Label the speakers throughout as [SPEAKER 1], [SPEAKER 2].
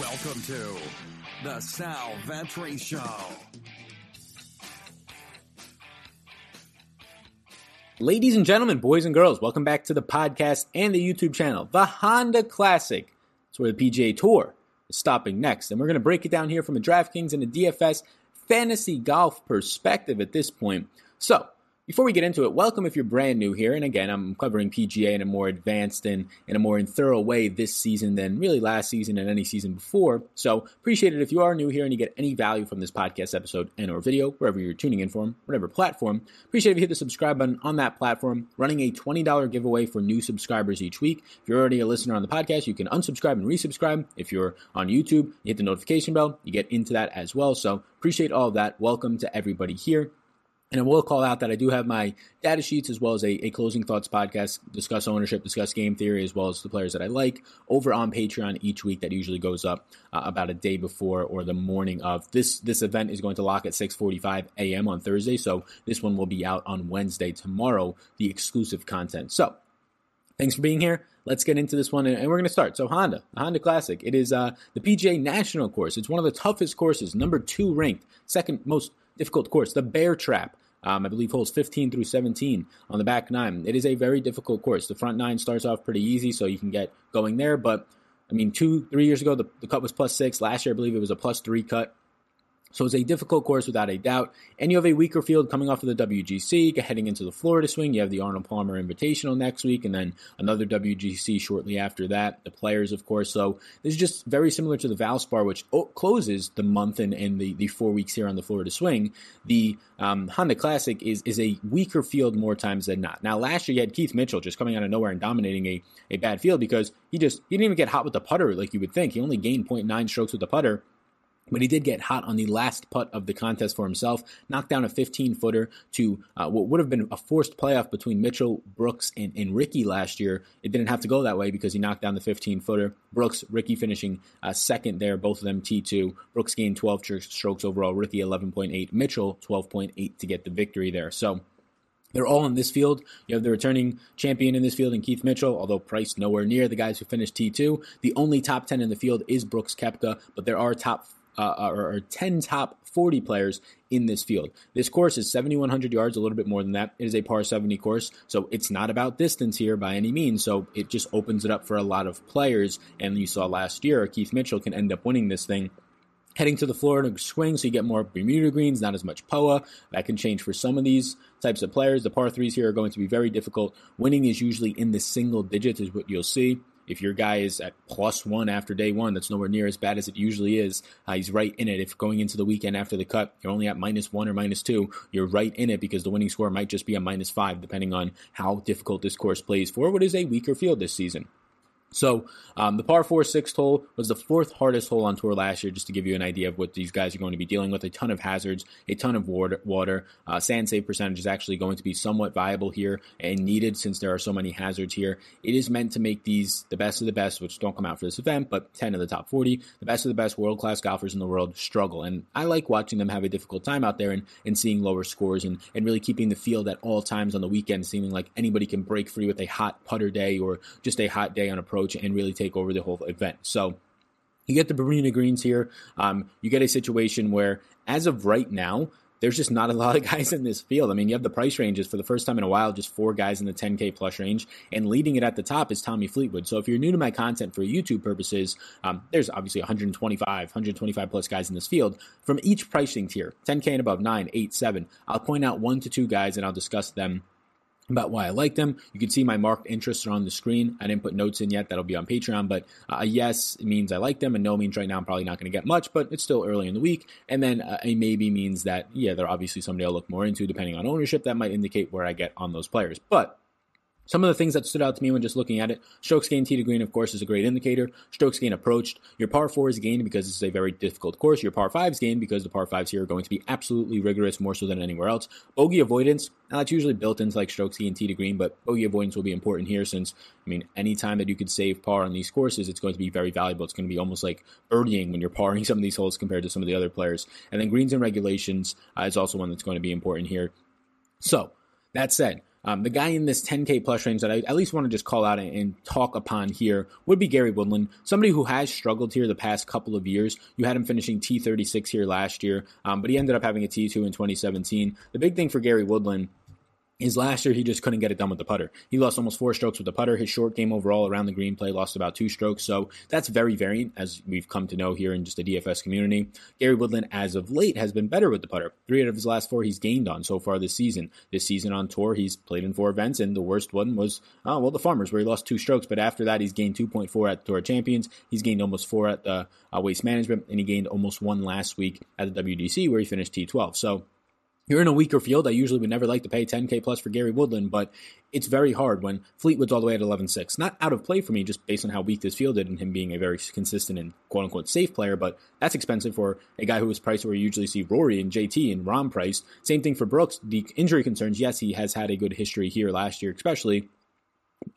[SPEAKER 1] Welcome to the Sal Vetri Show.
[SPEAKER 2] Ladies and gentlemen, boys and girls, welcome back to the podcast and the YouTube channel, the Honda Classic. It's where the PGA Tour is stopping next. And we're going to break it down here from a DraftKings and a DFS fantasy golf perspective at this point. So, before we get into it, welcome if you're brand new here. And again, I'm covering PGA in a more advanced and in a more thorough way this season than really last season and any season before. So appreciate it if you are new here and you get any value from this podcast episode and or video, wherever you're tuning in from, whatever platform. Appreciate if you hit the subscribe button on that platform. Running a $20 giveaway for new subscribers each week. If you're already a listener on the podcast, you can unsubscribe and resubscribe. If you're on YouTube, you hit the notification bell. You get into that as well. So appreciate all of that. Welcome to everybody here. And I will call out that I do have my data sheets as well as a, a, closing thoughts podcast, discuss ownership, discuss game theory, as well as the players that I like over on Patreon each week. That usually goes up uh, about a day before or the morning of this. This event is going to lock at 6:45 a.m. on Thursday, so this one will be out on Wednesday tomorrow. The exclusive content. So, thanks for being here. Let's get into this one, and we're going to start. So, Honda, the Honda Classic. It is uh, the PGA National course. It's one of the toughest courses, number two ranked, second most difficult course. The Bear Trap. Um, I believe holds 15 through 17 on the back nine. It is a very difficult course. The front nine starts off pretty easy, so you can get going there. But I mean, two, three years ago, the, the cut was plus six. Last year, I believe it was a plus three cut. So it's a difficult course without a doubt. And you have a weaker field coming off of the WGC, heading into the Florida swing. You have the Arnold Palmer Invitational next week, and then another WGC shortly after that. The players, of course. So this is just very similar to the Valspar, which closes the month and, and the, the four weeks here on the Florida swing. The um, Honda Classic is is a weaker field more times than not. Now, last year you had Keith Mitchell just coming out of nowhere and dominating a, a bad field because he just he didn't even get hot with the putter like you would think. He only gained 0.9 strokes with the putter but he did get hot on the last putt of the contest for himself, knocked down a 15 footer to uh, what would have been a forced playoff between Mitchell, Brooks, and, and Rickie last year. It didn't have to go that way because he knocked down the 15 footer. Brooks, Rickie finishing uh, second there, both of them T2. Brooks gained 12 strokes overall, Rickie 11.8, Mitchell 12.8 to get the victory there. So, they're all in this field. You have the returning champion in this field in Keith Mitchell, although Price nowhere near the guys who finished T2. The only top 10 in the field is Brooks Koepka, but there are top uh, or, or 10 top 40 players in this field. This course is 7,100 yards, a little bit more than that. It is a par 70 course, so it's not about distance here by any means. So it just opens it up for a lot of players. And you saw last year, Keith Mitchell can end up winning this thing heading to the Florida swing, so you get more Bermuda greens, not as much POA. That can change for some of these types of players. The par threes here are going to be very difficult. Winning is usually in the single digits, is what you'll see. If your guy is at plus one after day one, that's nowhere near as bad as it usually is. Uh, he's right in it. If going into the weekend after the cut, you're only at minus one or minus two, you're right in it because the winning score might just be a minus five, depending on how difficult this course plays for what is a weaker field this season. So um, the par four sixth hole was the fourth hardest hole on tour last year, just to give you an idea of what these guys are going to be dealing with. A ton of hazards, a ton of water. Uh, sand save percentage is actually going to be somewhat viable here and needed since there are so many hazards here. It is meant to make these the best of the best, which don't come out for this event, but 10 of the top 40, the best of the best world class golfers in the world struggle. And I like watching them have a difficult time out there and, and seeing lower scores and, and really keeping the field at all times on the weekend, seeming like anybody can break free with a hot putter day or just a hot day on approach approach and really take over the whole event. So you get the Bermuda Greens here. Um, you get a situation where, as of right now, there's just not a lot of guys in this field. I mean, you have the price ranges for the first time in a while, just four guys in the 10K plus range, and leading it at the top is Tommy Fleetwood. So if you're new to my content for YouTube purposes, um, there's obviously 125, 125 plus guys in this field from each pricing tier 10K and above, 9, 8, 7. I'll point out one to two guys and I'll discuss them about why I like them. You can see my marked interests are on the screen. I didn't put notes in yet. That'll be on Patreon. But a yes means I like them, and no means right now I'm probably not going to get much, but it's still early in the week. And then uh, a maybe means that, yeah, they're obviously somebody I'll look more into depending on ownership. That might indicate where I get on those players. But some of the things that stood out to me when just looking at it, strokes gained tee to green, of course, is a great indicator. Strokes gained approached. Your par four is gained because this is a very difficult course. Your par fives gained because the par fives here are going to be absolutely rigorous, more so than anywhere else. Bogey avoidance, now that's usually built into like strokes gained tee to green, but bogey avoidance will be important here since, I mean, anytime that you could save par on these courses, it's going to be very valuable. It's going to be almost like birdieing when you're parring some of these holes compared to some of the other players. And then greens and regulations uh, is also one that's going to be important here. So, that said, Um, the guy in this 10K plus range that I at least want to just call out and, talk upon here would be Gary Woodland, somebody who has struggled here the past couple of years. You had him finishing T36 here last year, um, but he ended up having a T2 in 2017. The big thing for Gary Woodland his last year, he just couldn't get it done with the putter. He lost almost four strokes with the putter. His short game overall around the green play lost about two strokes. So that's very variant, as we've come to know here in just the DFS community. Gary Woodland, as of late, has been better with the putter. Three out of his last four he's gained on so far this season. This season on tour, he's played in four events, and the worst one was, oh, well, the Farmers, where he lost two strokes. But after that, he's gained 2.4 at the Tour Champions. He's gained almost four at the uh, Waste Management, and he gained almost one last week at the WGC, where he finished T12. So you're in a weaker field. I usually would never like to pay 10K plus for Gary Woodland, but it's very hard when Fleetwood's all the way at 11 6. Not out of play for me, just based on how weak this field is and him being a very consistent and quote unquote safe player, but that's expensive for a guy who is priced where you usually see Rory and JT and Rahm priced. Same thing for Brooks. The injury concerns, yes, he has had a good history here last year, especially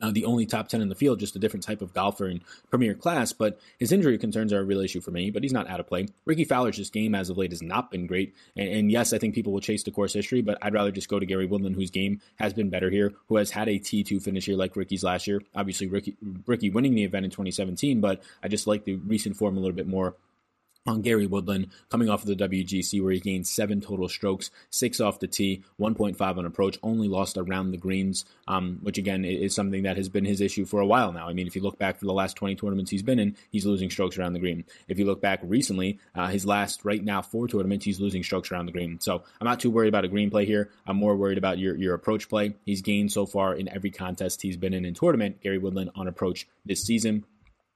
[SPEAKER 2] uh, the only top 10 in the field, just a different type of golfer in premier class. But his injury concerns are a real issue for me, but he's not out of play. Rickie Fowler's just game as of late has not been great. And, and, yes, I think people will chase the course history, but I'd rather just go to Gary Woodland, whose game has been better here, who has had a T2 finish here like Rickie's last year. Obviously, Ricky, Rickie winning the event in 2017, but I just like the recent form a little bit more on Gary Woodland coming off of the WGC where he gained seven total strokes, six off the tee, 1.5 on approach, only lost around the greens, um, which again is something that has been his issue for a while now. I mean, if you look back for the last 20 tournaments he's been in, he's losing strokes around the green. If you look back recently, uh, his last right now four tournaments, he's losing strokes around the green. So I'm not too worried about a green play here. I'm more worried about your, your approach play. He's gained so far in every contest he's been in in tournament, Gary Woodland on approach this season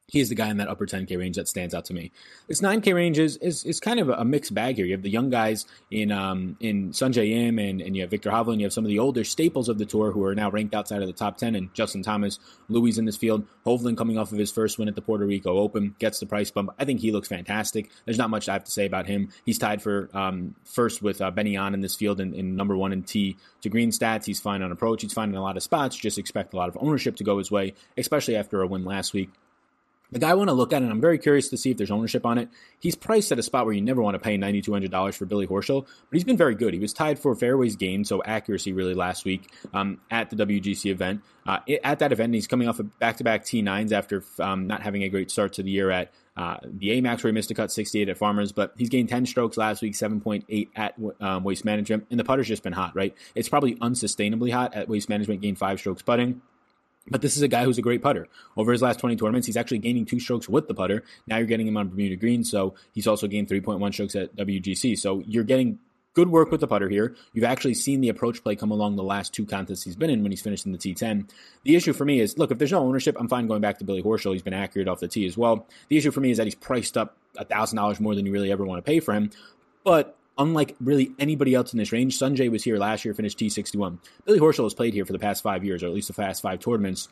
[SPEAKER 2] he is the guy in that upper 10K range that stands out to me. This 9K range is, is, is kind of a mixed bag here. You have the young guys in um, in Sungjae Im and, and you have Viktor Hovland. You have some of the older staples of the tour who are now ranked outside of the top 10 and Justin Thomas, Louis in this field. Hovland coming off of his first win at the Puerto Rico Open gets the price bump. I think he looks fantastic. There's not much I have to say about him. He's tied for um, first with uh, Ben An in this field in, in number one in T to green stats. He's fine on approach. He's fine in a lot of spots. Just expect a lot of ownership to go his way, especially after a win last week. The guy I want to look at, and I'm very curious to see if there's ownership on it. He's priced at a spot where you never want to pay $9,200 for Billy Horschel, but he's been very good. He was tied for fairways gained, so accuracy really last week um, at the WGC event. Uh, at that event, he's coming off of back-to-back T9s after um, not having a great start to the year at uh, the Amex where he missed a cut 68 at Farmers, but he's gained 10 strokes last week, 7.8 at um, Waste Management, and the putter's just been hot, right? It's probably unsustainably hot at Waste Management, gained five strokes putting. But this is a guy who's a great putter. Over his last 20 tournaments, he's actually gaining two strokes with the putter. Now you're getting him on Bermuda Green, so he's also gained 3.1 strokes at WGC. So you're getting good work with the putter here. You've actually seen the approach play come along the last two contests he's been in when he's finished in the T10. The issue for me is, look, if there's no ownership, I'm fine going back to Billy Horschel. He's been accurate off the tee as well. The issue for me is that he's priced up $1,000 more than you really ever want to pay for him. But unlike really anybody else in this range, Sungjae was here last year, finished T61. Billy Horschel has played here for the past five years, or at least the past five tournaments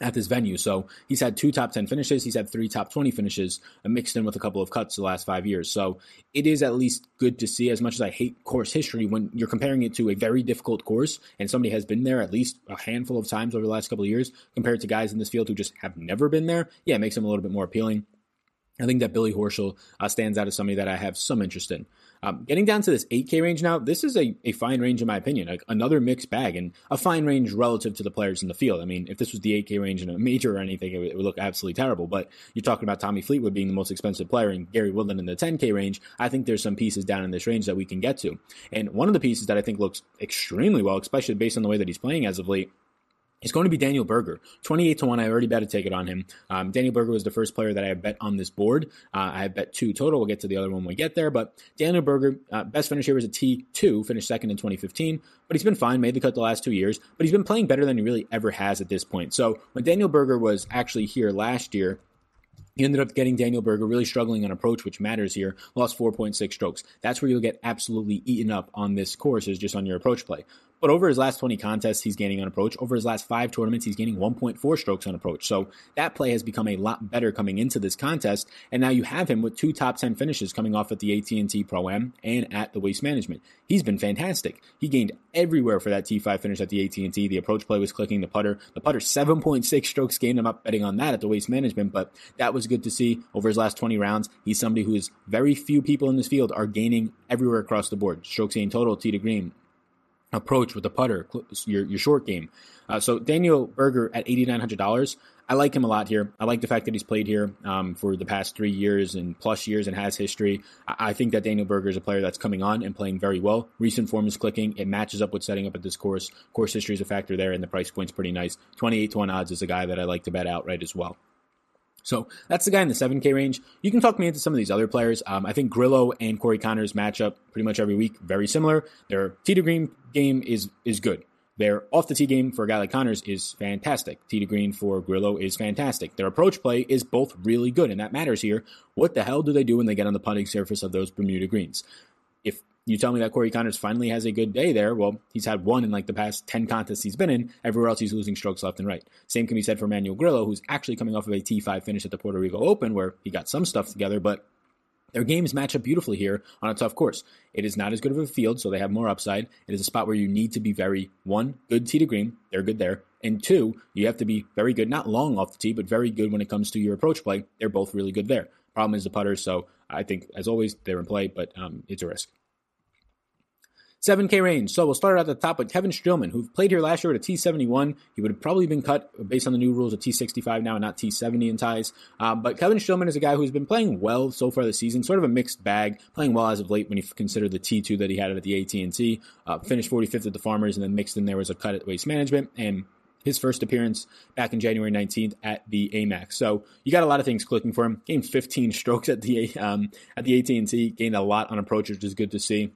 [SPEAKER 2] at this venue. So he's had two top 10 finishes. He's had three top 20 finishes uh, mixed in with a couple of cuts the last five years. So it is at least good to see as much as I hate course history when you're comparing it to a very difficult course and somebody has been there at least a handful of times over the last couple of years compared to guys in this field who just have never been there. Yeah, it makes them a little bit more appealing. I think that Billy Horschel uh, stands out as somebody that I have some interest in. Um, getting down to this 8K range now, this is a, a fine range in my opinion, like another mixed bag and a fine range relative to the players in the field. I mean, if this was the 8K range in a major or anything, it would, it would look absolutely terrible. But you're talking about Tommy Fleetwood being the most expensive player and Gary Woodland in the 10K range. I think there's some pieces down in this range that we can get to. And one of the pieces that I think looks extremely well, especially based on the way that he's playing as of late, it's going to be Daniel Berger. 28 to 1. I already bet a ticket on him. Um, Daniel Berger was the first player that I bet on this board. Uh, I have bet two total. We'll get to the other one when we get there. But Daniel Berger, uh, best finish here was a T2, finished second in 2015. But he's been fine, made the cut the last two years. But he's been playing better than he really ever has at this point. So when Daniel Berger was actually here last year, he ended up getting Daniel Berger really struggling on approach, which matters here. Lost 4.6 strokes. That's where you'll get absolutely eaten up on this course, is just on your approach play. But over his last 20 contests, he's gaining on approach. Over his last five tournaments, he's gaining 1.4 strokes on approach. So that play has become a lot better coming into this contest. And now you have him with two top 10 finishes coming off at the AT&T Pro-Am and at the Waste Management. He's been fantastic. He gained everywhere for that T5 finish at the AT&T. The approach play was clicking the putter. The putter 7.6 strokes gained. I'm not betting on that at the Waste Management, but that was good to see over his last 20 rounds. He's somebody who is very few people in this field are gaining everywhere across the board. Strokes gained total, T to green, approach with the putter, your, your short game. Uh, so Daniel Berger at $8,900. I like him a lot here. I like the fact that he's played here um, for the past three years and plus years and has history. I, I, think that Daniel Berger is a player that's coming on and playing very well. Recent form is clicking. It matches up with setting up at this course. Course history is a factor there, and the price point's pretty nice. 28 to 1 odds is a guy that I like to bet outright as well. So that's the guy in the 7K range. You can talk me into some of these other players. Um, I think Grillo and Corey Conners match up pretty much every week, very similar. Their tee to green game is is good. Their off the tee game for a guy like Conners is fantastic. Tee to green for Grillo is fantastic. Their approach play is both really good, and that matters here. What the hell do they do when they get on the putting surface of those Bermuda greens? If you tell me that Corey Conners finally has a good day there, well, he's had one in like the past 10 contests he's been in. Everywhere else, he's losing strokes left and right. Same can be said for Manuel Grillo, who's actually coming off of a T5 finish at the Puerto Rico Open, where he got some stuff together, but their games match up beautifully here on a tough course. It is not as good of a field, so they have more upside. It is a spot where you need to be very, one, good tee to green. They're good there. And two, you have to be very good, not long off the tee, but very good when it comes to your approach play. They're both really good there. Problem is the putters, so I think, as always, they're in play, but um, it's a risk. 7K range. So we'll start at the top with Kevin Streelman, who played here last year at a T71. He would have probably been cut based on the new rules of T65 now and not T70 in ties. Um, but Kevin Streelman is a guy who's been playing well so far this season, sort of a mixed bag, playing well as of late when you consider the T2 that he had at the AT&T. Uh, finished 45th at the Farmers, and then mixed in there was a cut at Waste Management and his first appearance back in January 19th at the Amex. So you got a lot of things clicking for him. Gained 15 strokes at the um, at the AT&T. Gained a lot on approach, which is good to see.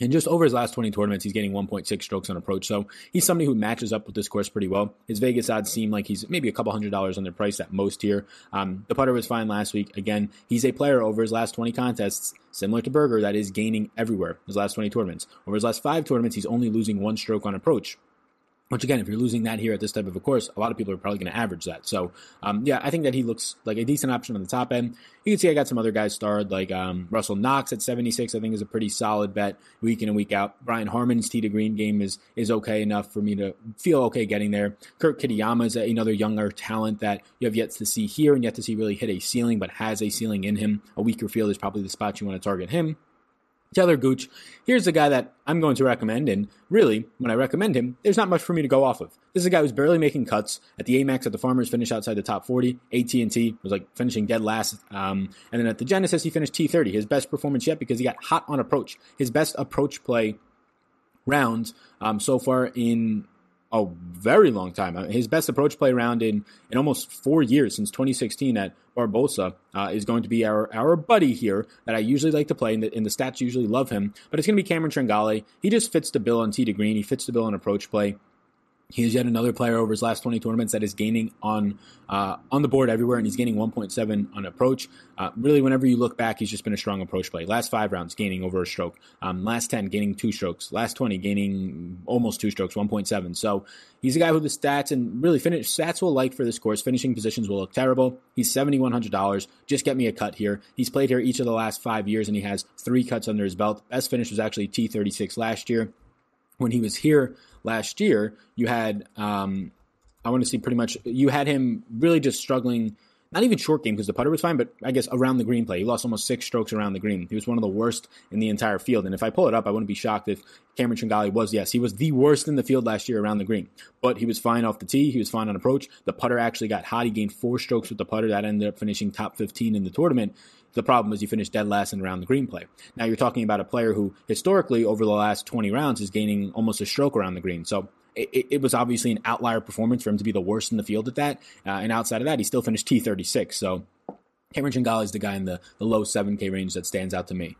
[SPEAKER 2] And just over his last 20 tournaments, he's getting 1.6 strokes on approach. So he's somebody who matches up with this course pretty well. His Vegas odds seem like he's maybe a couple hundred dollars underpriced at most here. Um, the putter was fine last week. Again, he's a player over his last 20 contests, similar to Berger, that is gaining everywhere his last 20 tournaments. Over his last five tournaments, he's only losing one stroke on approach. Which again, if you're losing that here at this type of a course, a lot of people are probably going to average that. So, um, yeah, I think that he looks like a decent option on the top end. You can see I got some other guys starred, like um, Russell Knox at 76. I think is a pretty solid bet week in and week out. Brian Harman's tee to green game is is okay enough for me to feel okay getting there. Kurt Kitayama is another younger talent that you have yet to see here and yet to see really hit a ceiling, but has a ceiling in him. A weaker field is probably the spot you want to target him. Talor Gooch, here's a guy that I'm going to recommend, and really, when I recommend him, there's not much for me to go off of. This is a guy who's barely making cuts at the Amex at the Farmers, finished outside the top 40. AT&T was like finishing dead last, um, and then at the Genesis he finished T30, his best performance yet because he got hot on approach. His best approach play rounds um, so far in a very long time. Uh, his best approach play round in, in almost four years since 2016 at Barbasol uh, is going to be our, our buddy here that I usually like to play, and the, and the stats usually love him. But it's going to be Cameron Tringale. He just fits the bill on tee to green. He fits the bill on approach play. He is yet another player over his last 20 tournaments that is gaining on uh, on the board everywhere, and he's gaining 1.7 on approach. Uh, really, whenever you look back, he's just been a strong approach play. Last five rounds, gaining over a stroke. Um, last 10, gaining two strokes. Last 20, gaining almost two strokes, 1.7. So he's a guy who the stats and really finish stats will like for this course. Finishing positions will look terrible. He's $7,100. Just get me a cut here. He's played here each of the last five years, and he has three cuts under his belt. Best finish was actually T36 last year when he was here last year, you had um, I want to see pretty much you had him really just struggling. Not even short game because the putter was fine, but I guess around the green play. He lost almost six strokes around the green. He was one of the worst in the entire field. And if I pull it up, I wouldn't be shocked if Cameron Tringale was, yes, he was the worst in the field last year around the green. But he was fine off the tee. He was fine on approach. The putter actually got hot. He gained four strokes with the putter. That ended up finishing top 15 in the tournament. The problem is he finished dead last in around the green play. Now you're talking about a player who historically over the last 20 rounds is gaining almost a stroke around the green. So it, it, was obviously an outlier performance for him to be the worst in the field at that. Uh, and outside of that, he still finished T36. So Cameron Tringale is the guy in the, the low 7K range that stands out to me.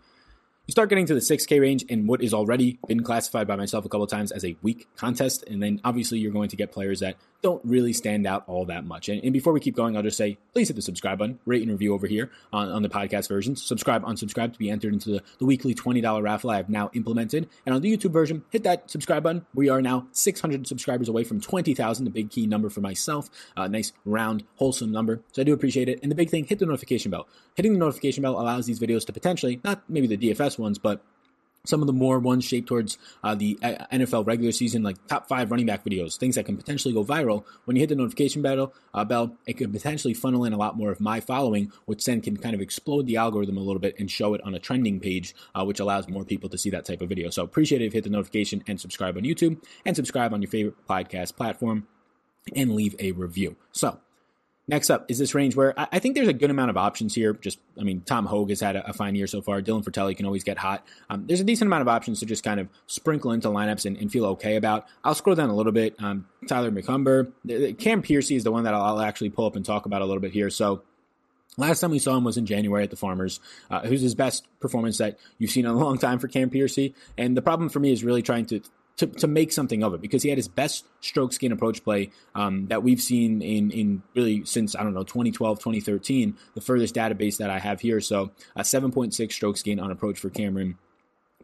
[SPEAKER 2] You start getting to the 6K range in what is already been classified by myself a couple times as a weak contest. And then obviously you're going to get players that don't really stand out all that much. And, and, before we keep going, I'll just say please hit the subscribe button, rate and review over here on, on the podcast version. Subscribe, unsubscribe to be entered into the, the weekly $20 raffle I have now implemented. And on the YouTube version, hit that subscribe button. We are now 600 subscribers away from 20,000, the big key number for myself. A uh, nice, round, wholesome number. So I do appreciate it. And the big thing, hit the notification bell. Hitting the notification bell allows these videos to potentially, not maybe the DFS ones, but some of the more ones shaped towards uh, the uh, NFL regular season, like top five running back videos, things that can potentially go viral. When you hit the notification bell, uh, bell, it could potentially funnel in a lot more of my following, which then can kind of explode the algorithm a little bit and show it on a trending page, uh, which allows more people to see that type of video. So appreciate it if you hit the notification and subscribe on YouTube and subscribe on your favorite podcast platform and leave a review. So Next up is this range where I think there's a good amount of options here. Just, I mean, Tom Hoge has had a, a fine year so far. Dylan Frittelli can always get hot. Um, there's a decent amount of options to just kind of sprinkle into lineups and, and feel okay about. I'll scroll down a little bit. Um, Tyler McCumber, Cam Piercy is the one that I'll, I'll actually pull up and talk about a little bit here. So Last time we saw him was in January at the Farmers. Uh, was his best performance that you've seen in a long time for Cam Piercy. And the problem for me is really trying to to, to make something of it because he had his best stroke gain approach play um, that we've seen in, in really since, I don't know, 2012, 2013, the furthest database that I have here. So a 7.6 strokes gain on approach for Cameron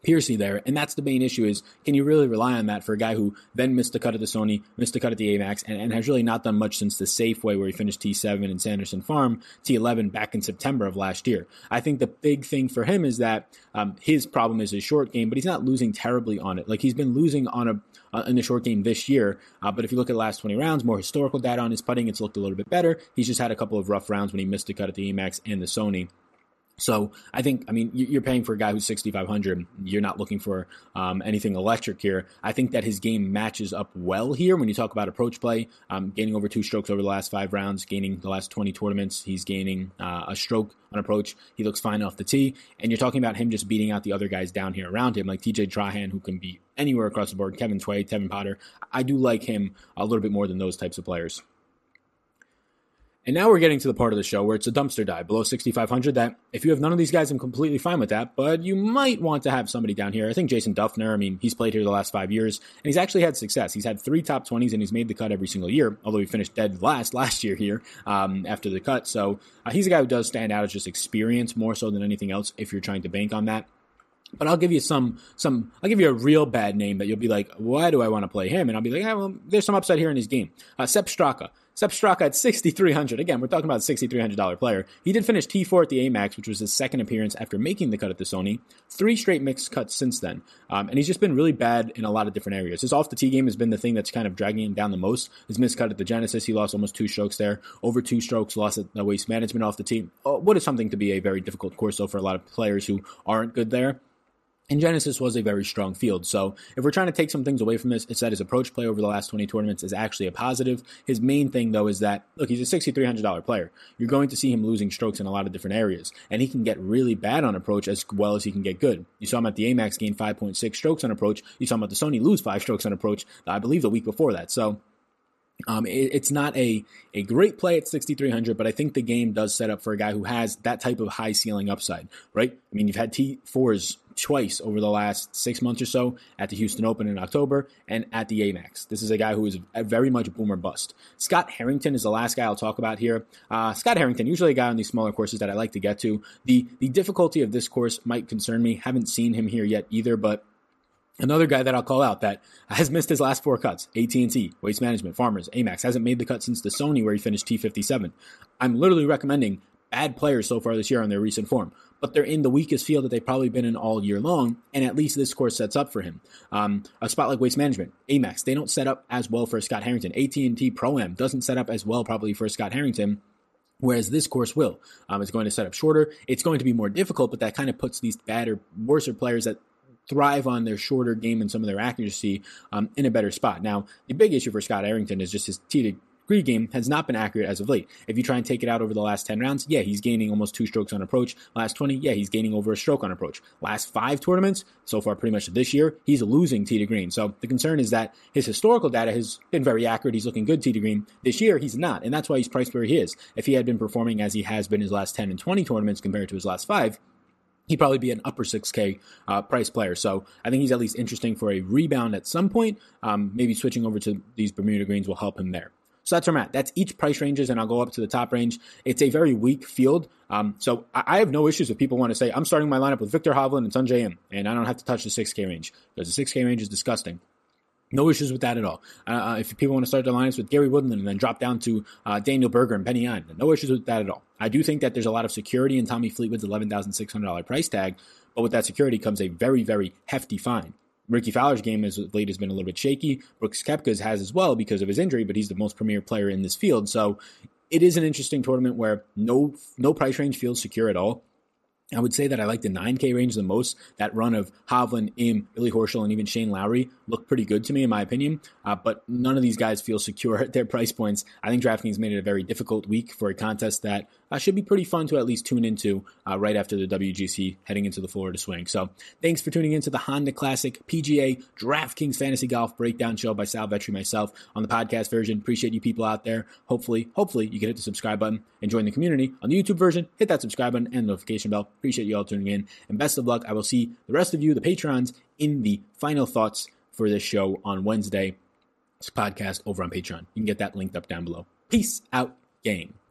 [SPEAKER 2] Piercy there. And that's the main issue is can you really rely on that for a guy who then missed the cut at the Sony, missed the cut at the Amex, and, and has really not done much since the Safeway where he finished T7 in Sanderson Farm, T11 back in September of last year. I think the big thing for him is that um, his problem is his short game, but he's not losing terribly on it. Like he's been losing on a uh, in the short game this year. Uh, but if you look at the last 20 rounds, more historical data on his putting, it's looked a little bit better. He's just had a couple of rough rounds when he missed a cut at the Amex and the Sony. So I think, I mean, you're paying for a guy who's 6,500. You're not looking for um, anything electric here. I think that his game matches up well here when you talk about approach play. Um, gaining over two strokes over the last five rounds, gaining the last 20 tournaments. He's gaining uh, a stroke on approach. He looks fine off the tee. And you're talking about him just beating out the other guys down here around him, like DJ Trahan, who can be anywhere across the board, Kevin Tway, Tevin Potter. I do like him a little bit more than those types of players. And now we're getting to the part of the show where it's a dumpster dive below 6,500 that if you have none of these guys, I'm completely fine with that. But you might want to have somebody down here. I think Jason Dufner, I mean, he's played here the last five years and he's actually had success. He's had three top 20s and he's made the cut every single year, although he finished dead last last year here um, after the cut. So uh, he's a guy who does stand out as just experience more so than anything else if you're trying to bank on that. But I'll give you some some I'll give you a real bad name that you'll be like, why do I want to play him? And I'll be like, yeah, well, there's some upside here in his game. Uh, Sepp Straka. Sepp Straka at 6,300. Again, we're talking about a $6,300 player. He did finish T4 at the Amex, which was his second appearance after making the cut at the Sony. Three straight mixed cuts since then. Um, and he's just been really bad in a lot of different areas. His off the tee game has been the thing that's kind of dragging him down the most. His missed cut at the Genesis, he lost almost two strokes there. Over two strokes, lost at the waste management off the tee. Oh, what is something to be a very difficult course, though, for a lot of players who aren't good there. And Genesis was a very strong field. So if we're trying to take some things away from this, it's that his approach play over the last 20 tournaments is actually a positive. His main thing, though, is that, look, he's a $6,300 player. You're going to see him losing strokes in a lot of different areas. And he can get really bad on approach as well as he can get good. You saw him at the Amex gain 5.6 strokes on approach. You saw him at the Sony lose five strokes on approach, I believe, the week before that. So um, it, it's not a, a great play at 6,300, but I think the game does set up for a guy who has that type of high ceiling upside, right? I mean, you've had T4s twice over the last six months or so at the Houston Open in October and at the Amex. This is a guy who is very much boomer bust. Scott Harrington is the last guy I'll talk about here. Uh, Scott Harrington, usually a guy on these smaller courses that I like to get to. The the difficulty of this course might concern me. Haven't seen him here yet either, but Another guy that I'll call out that has missed his last four cuts, AT&T, Waste Management, Farmers, Amex, hasn't made the cut since the Sony where he finished T57. I'm literally recommending bad players so far this year on their recent form, but they're in the weakest field that they've probably been in all year long, and at least this course sets up for him. Um, a spot like Waste Management, Amex, they don't set up as well for Scott Harrington. AT&T Pro-Am doesn't set up as well probably for Scott Harrington. Whereas this course will. Um, it's going to set up shorter. It's going to be more difficult, but that kind of puts these bad or worse players that thrive on their shorter game and some of their accuracy um, in a better spot. Now, the big issue for Scott Harrington is just his tee to green game has not been accurate as of late. If you try and take it out over the last 10 rounds, yeah, he's gaining almost two strokes on approach. Last 20, yeah, he's gaining over a stroke on approach. Last five tournaments, so far pretty much this year, he's losing tee to green. So the concern is that his historical data has been very accurate. He's looking good tee to green. This year, he's not. And that's why he's priced where he is. If he had been performing as he has been his last 10 and 20 tournaments compared to his last five, he'd probably be an upper 6K uh, price player. So I think he's at least interesting for a rebound at some point. Um, maybe switching over to these Bermuda greens will help him there. So that's where I'm at. That's each price ranges, and I'll go up to the top range. It's a very weak field. Um, so I, have no issues if people want to say, I'm starting my lineup with Viktor Hovland and Sungjae Im, and I don't have to touch the 6K range because the 6K range is disgusting. No issues with that at all. Uh, uh if people want to start their alliance with Gary Woodland and then drop down to uh, Daniel Berger and Penny no issues with that at all. I do think that there's a lot of security in Tommy Fleetwood's $11,600 price tag, but with that security comes a very, very hefty fine. Rickie Fowler's game as late has been a little bit shaky. Brooks Koepka's has as well because of his injury, but he's the most premier player in this field. So it is an interesting tournament where no no price range feels secure at all. I would say that I like the 9K range the most. That run of Hovland, Im, Billy Horschel, and even Shane Lowry look pretty good to me, in my opinion. Uh, but none of these guys feel secure at their price points. I think DraftKings made it a very difficult week for a contest that uh, should be pretty fun to at least tune into uh, right after the WGC heading into the Florida swing. So thanks for tuning into the Honda Classic PGA DraftKings Fantasy Golf Breakdown Show by Sal Vetri myself on the podcast version. Appreciate you people out there. Hopefully, hopefully you can hit the subscribe button and join the community. On the YouTube version, hit that subscribe button and notification bell. Appreciate you all tuning in. And best of luck. I will see the rest of you, the Patrons, in the final thoughts for this show on Wednesday. This podcast over on Patreon. You can get that linked up down below. Peace out, game.